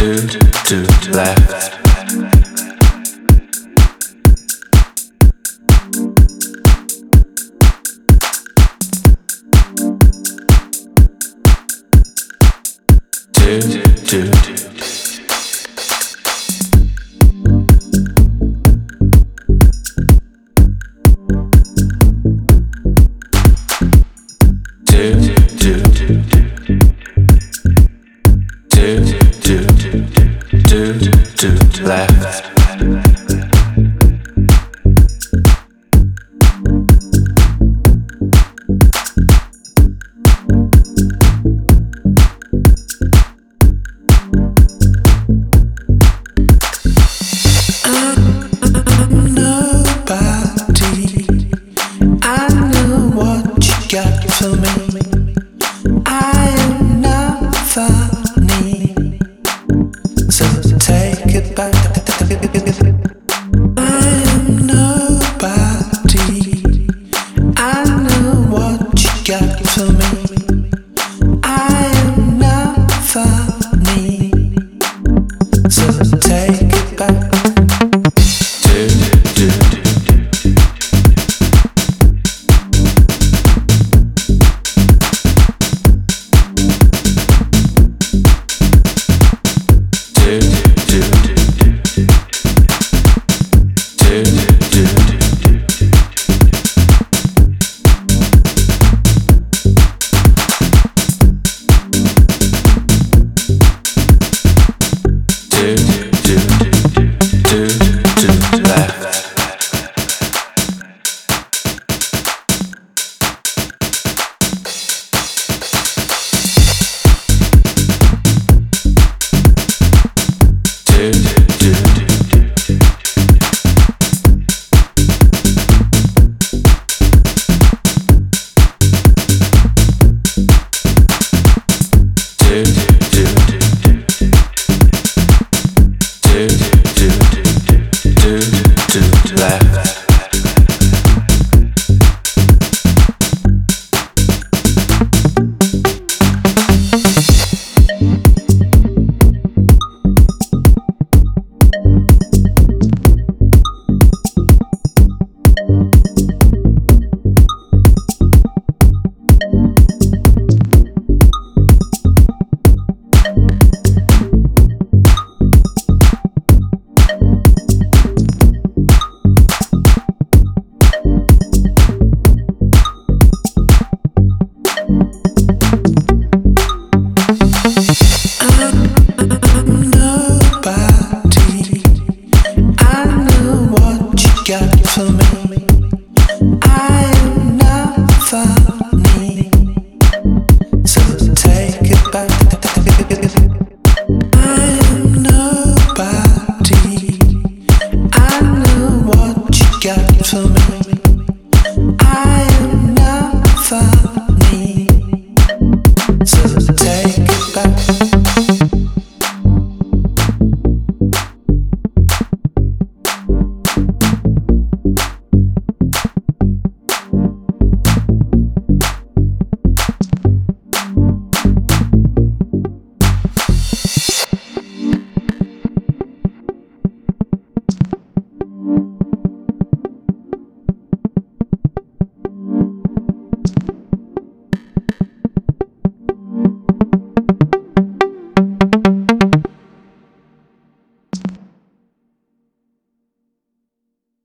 two, two, left. Two, two, two, two, two, two do, do, left. Yeah. for me.